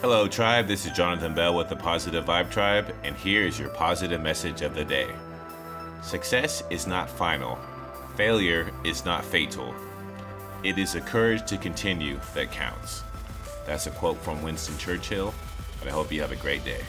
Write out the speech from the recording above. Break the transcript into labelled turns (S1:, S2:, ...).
S1: Hello, Tribe. This is Jonathan Bell with the Positive Vibe Tribe, and here is your positive message of the day. Success is not final, failure is not fatal. It is the courage to continue that counts. That's a quote from Winston Churchill, and I hope you have a great day.